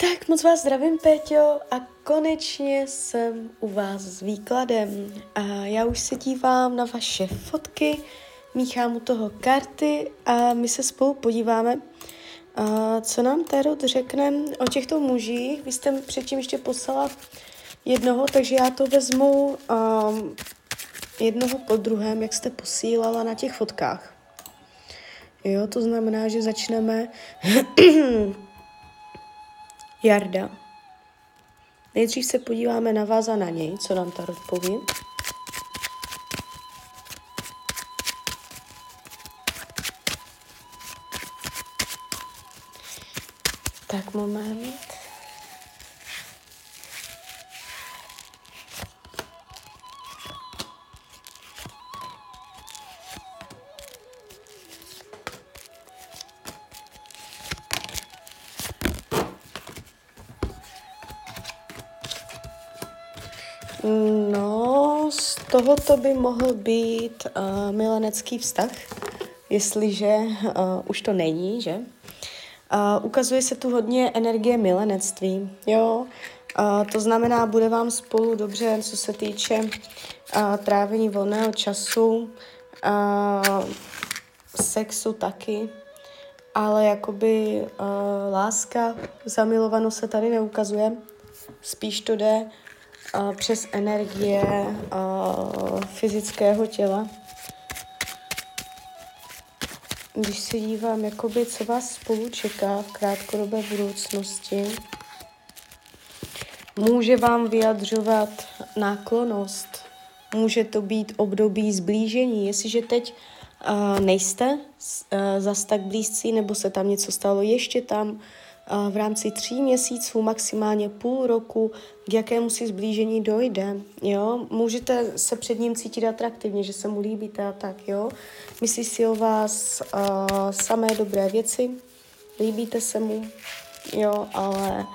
Tak moc vás zdravím, Péťo, a konečně jsem u vás s výkladem. A já už se dívám na vaše fotky, míchám u toho karty a my se spolu podíváme, a co nám Tarot řekne o těchto mužích. Vy jste předtím ještě poslala jednoho, takže já to vezmu um, jednoho po druhém, jak jste posílala na těch fotkách. Jo, to znamená, že začneme Jarda. Nejdřív se podíváme na vás a na něj, co nám ta poví. Tak moment. Tohoto by mohl být uh, milenecký vztah, jestliže uh, už to není, že? Uh, ukazuje se tu hodně energie milenectví, jo? Uh, to znamená, bude vám spolu dobře, co se týče uh, trávení volného času, uh, sexu taky, ale jakoby uh, láska, zamilovanost se tady neukazuje, spíš to jde přes energie fyzického těla. Když se dívám, jakoby, co vás spolu čeká v krátkodobé budoucnosti, může vám vyjadřovat náklonost, může to být období zblížení. Jestliže teď uh, nejste uh, zas tak blízcí, nebo se tam něco stalo ještě tam, v rámci tří měsíců, maximálně půl roku, k jakému si zblížení dojde, jo. Můžete se před ním cítit atraktivně, že se mu líbíte a tak, jo. Myslí si o vás uh, samé dobré věci, líbíte se mu, jo, ale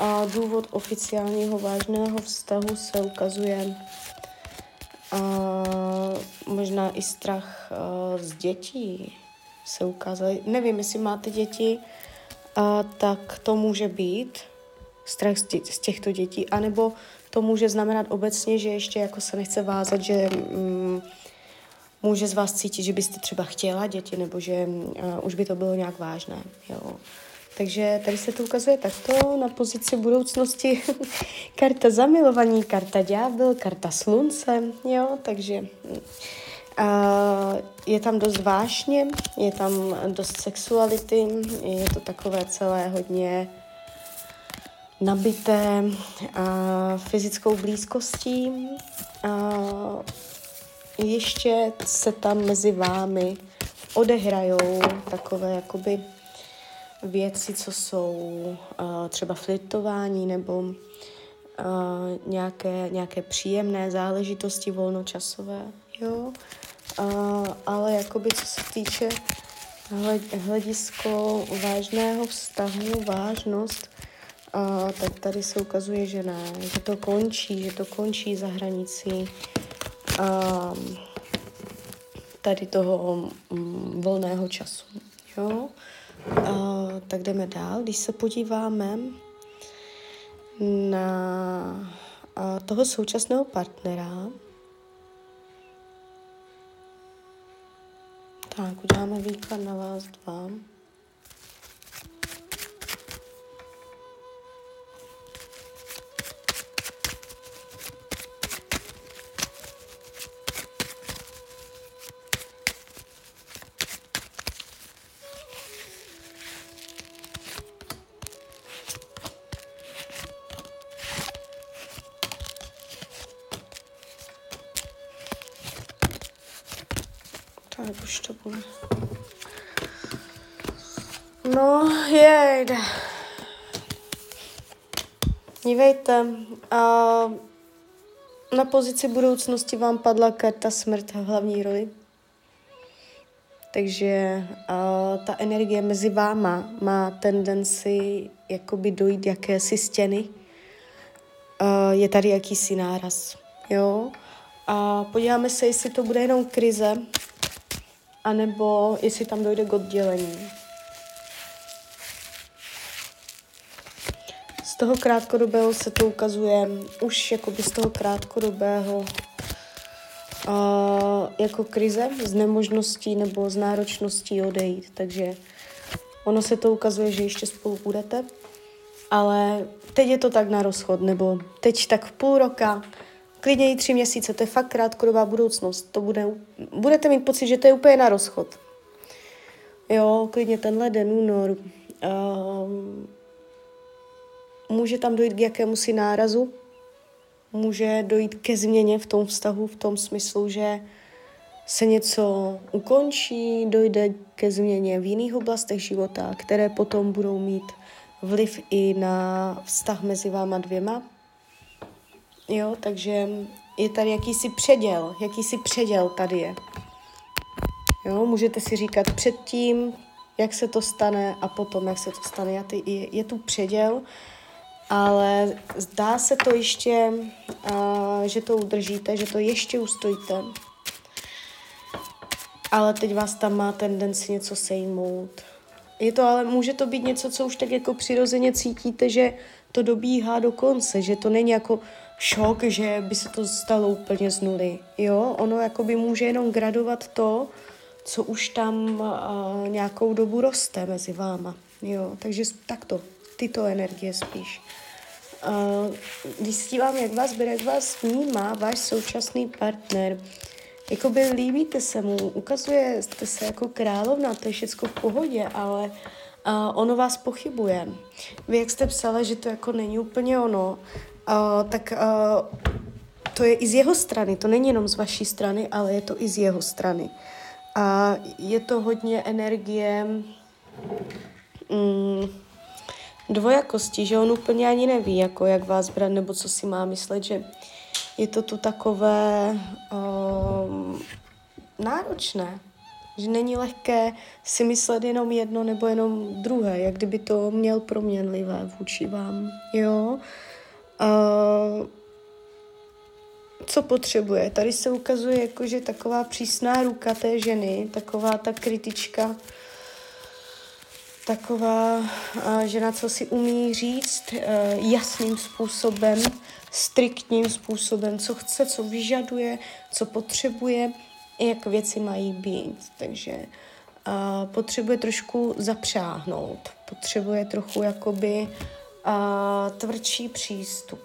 uh, důvod oficiálního vážného vztahu se ukazuje uh, možná i strach uh, z dětí se ukázal. Nevím, jestli máte děti, a, tak to může být strach z těchto dětí, anebo to může znamenat obecně, že ještě jako se nechce vázat, že mm, může z vás cítit, že byste třeba chtěla děti, nebo že uh, už by to bylo nějak vážné. Jo. Takže tady se to ukazuje takto na pozici budoucnosti. karta zamilovaní, karta ďábel, karta slunce, jo, takže Uh, je tam dost vášně, je tam dost sexuality, je to takové celé hodně nabité uh, fyzickou blízkostí. Uh, ještě se tam mezi vámi odehrajou takové jakoby věci, co jsou třeba flirtování nebo uh, nějaké, nějaké příjemné záležitosti volnočasové. Jo? Uh, ale jakoby co se týče hledisko vážného vztahu, vážnost, uh, tak tady se ukazuje, že ne, že to končí, že to končí za hranicí uh, tady toho um, volného času. Jo? Uh, tak jdeme dál. Když se podíváme na toho současného partnera, Tak, uděláme výklad na vás dva. Tak už to bude. No, jejde. Dívejte, a na pozici budoucnosti vám padla karta smrt v hlavní roli. Takže a, ta energie mezi váma má tendenci jakoby dojít jakési stěny. A, je tady jakýsi náraz, jo. A podíváme se, jestli to bude jenom krize, anebo jestli tam dojde k oddělení. z toho krátkodobého se to ukazuje už jakoby z toho krátkodobého uh, jako krize, z nemožností nebo z náročností odejít. Takže ono se to ukazuje, že ještě spolu budete, ale teď je to tak na rozchod, nebo teď tak půl roka, klidně i tři měsíce, to je fakt krátkodobá budoucnost. To bude, budete mít pocit, že to je úplně na rozchod. Jo, klidně ten leden, únor. Um, může tam dojít k jakému si nárazu, může dojít ke změně v tom vztahu, v tom smyslu, že se něco ukončí, dojde ke změně v jiných oblastech života, které potom budou mít vliv i na vztah mezi váma dvěma. Jo, takže je tady jakýsi předěl, jakýsi předěl tady je. Jo, můžete si říkat předtím, jak se to stane a potom, jak se to stane. Je, je tu předěl, ale zdá se to ještě, uh, že to udržíte, že to ještě ustojíte. Ale teď vás tam má tendenci něco sejmout. Je to ale, může to být něco, co už tak jako přirozeně cítíte, že to dobíhá do konce, že to není jako šok, že by se to stalo úplně z nuly. Jo, ono jako by může jenom gradovat to, co už tam uh, nějakou dobu roste mezi váma. Jo, takže takto, tyto energie spíš. Uh, dívám, jak vás bere, jak vás vnímá váš současný partner, jakoby líbíte se mu, ukazuje jste se jako královna, to je všechno v pohodě, ale uh, ono vás pochybuje. Vy, jak jste psala, že to jako není úplně ono, tak uh, to je i z jeho strany, to není jenom z vaší strany, ale je to i z jeho strany. A je to hodně energie mm, dvojakosti, že on úplně ani neví, jako jak vás brát, nebo co si má myslet, že je to tu takové um, náročné, že není lehké si myslet jenom jedno nebo jenom druhé, jak kdyby to měl proměnlivé vůči vám, jo. Uh, co potřebuje. Tady se ukazuje jako, že taková přísná ruka té ženy, taková ta kritička, taková žena, co si umí říct e, jasným způsobem, striktním způsobem, co chce, co vyžaduje, co potřebuje, jak věci mají být. Takže potřebuje trošku zapřáhnout, potřebuje trochu jakoby tvrdší přístup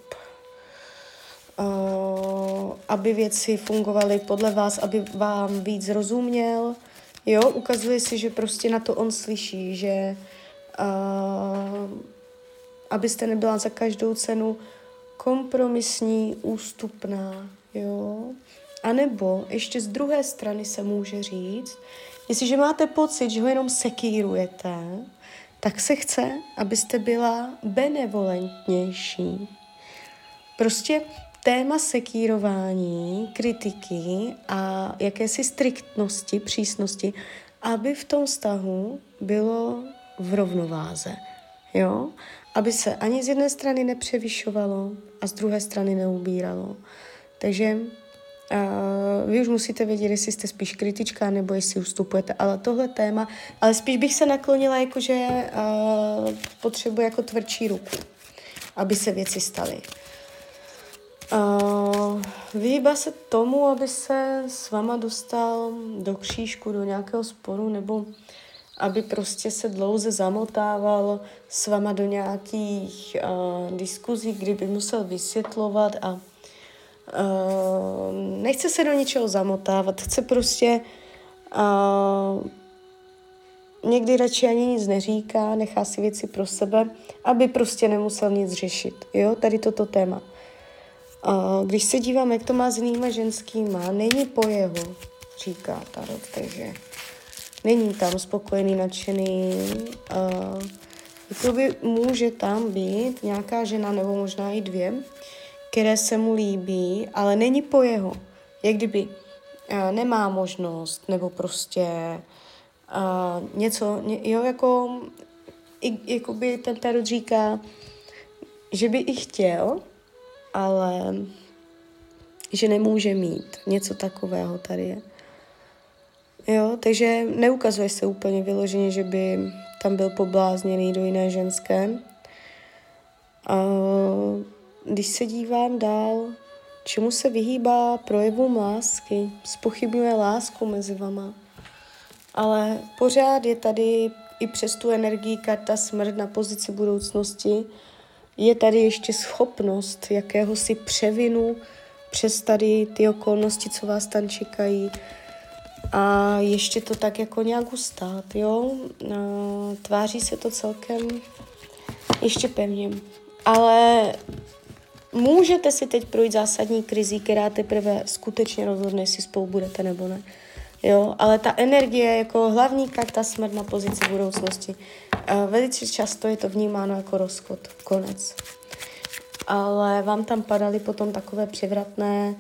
aby věci fungovaly podle vás, aby vám víc rozuměl. Jo, ukazuje si, že prostě na to on slyší, že abyste nebyla za každou cenu kompromisní, ústupná, jo. A nebo ještě z druhé strany se může říct, jestliže máte pocit, že ho jenom sekírujete, tak se chce, abyste byla benevolentnější. Prostě téma sekírování, kritiky a jakési striktnosti, přísnosti, aby v tom vztahu bylo v rovnováze. Jo? Aby se ani z jedné strany nepřevyšovalo a z druhé strany neubíralo. Takže Vy už musíte vědět, jestli jste spíš kritička nebo jestli ustupujete, ale tohle téma, ale spíš bych se naklonila, jakože uh, potřebuje jako tvrdší ruku, aby se věci staly. Uh, se tomu, aby se s váma dostal do křížku, do nějakého sporu, nebo aby prostě se dlouze zamotával s váma do nějakých uh, diskuzí, kdyby musel vysvětlovat a uh, nechce se do ničeho zamotávat, chce prostě uh, někdy radši ani nic neříká, nechá si věci pro sebe, aby prostě nemusel nic řešit. Jo, tady toto téma. A když se dívám, jak to má s jinýma ženskýma, není po jeho, říká Tarot, takže není tam spokojený, nadšený. Uh, by může tam být nějaká žena, nebo možná i dvě, které se mu líbí, ale není po jeho. Jak kdyby uh, nemá možnost, nebo prostě uh, něco, ně, jo, jako, i, jakoby ten tarot říká, že by i chtěl, ale že nemůže mít. Něco takového tady je. Jo, takže neukazuje se úplně vyloženě, že by tam byl poblázněný do jiné ženské. Uh, když se dívám dál, čemu se vyhýbá projevům lásky, spochybňuje lásku mezi vama. Ale pořád je tady i přes tu energii karta smrt na pozici budoucnosti, je tady ještě schopnost jakéhosi převinu přes tady ty okolnosti, co vás tam čekají. A ještě to tak jako nějak ustát, jo? Tváří se to celkem ještě pevně. Ale můžete si teď projít zásadní krizi, která teprve skutečně rozhodne, jestli spolu budete nebo ne. Jo, ale ta energie jako hlavní karta smrt na pozici budoucnosti. Velice často je to vnímáno jako rozchod, konec. Ale vám tam padaly potom takové převratné,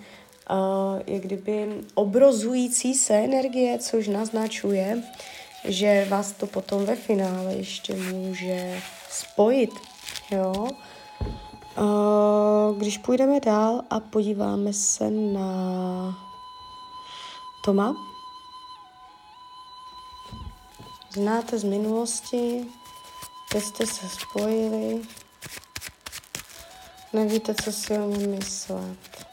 uh, jak kdyby obrozující se energie, což naznačuje, že vás to potom ve finále ještě může spojit. Jo? Uh, když půjdeme dál a podíváme se na Toma, znáte z minulosti, kde jste se spojili, nevíte, co si o něm myslet.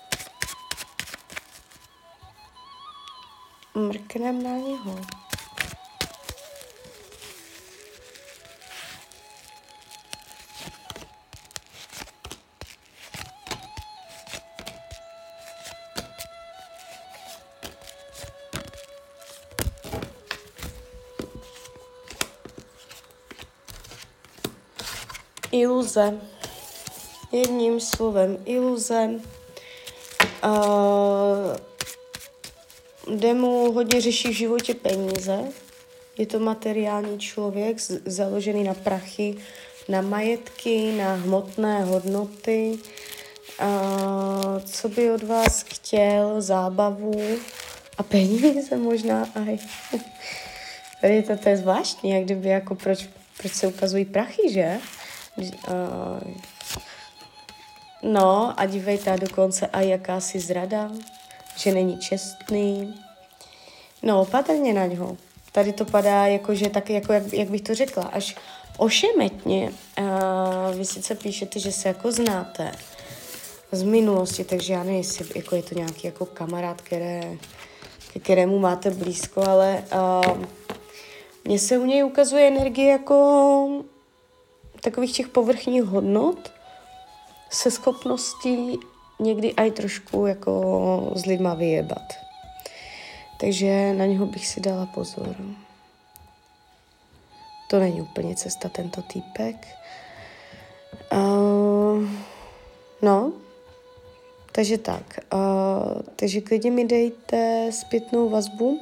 Mrknem na něho. Iluze. Jedním slovem iluze. Uh, kde mu hodně řeší v životě peníze. Je to materiální člověk založený na prachy, na majetky, na hmotné hodnoty. Uh, co by od vás chtěl? Zábavu a peníze možná aj. Tady to, to je zvláštní, jak kdyby jako proč, proč se ukazují prachy, že? Uh, no a dívejte, dokonce a jakási zrada, že není čestný. No, opatrně na něho. Tady to padá jako, že tak, jako, jak, jak bych to řekla, až ošemetně. Uh, vy sice píšete, že se jako znáte z minulosti, takže já nevím, jestli jako je to nějaký jako kamarád, které, kterému máte blízko, ale uh, mně se u něj ukazuje energie jako takových těch povrchních hodnot se schopností někdy aj trošku jako s lidma vyjebat. Takže na něho bych si dala pozor. To není úplně cesta, tento týpek. Uh, no, takže tak. Uh, takže klidně mi dejte zpětnou vazbu,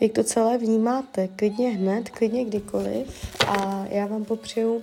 jak to celé vnímáte. Klidně hned, klidně kdykoliv. A já vám popřeju,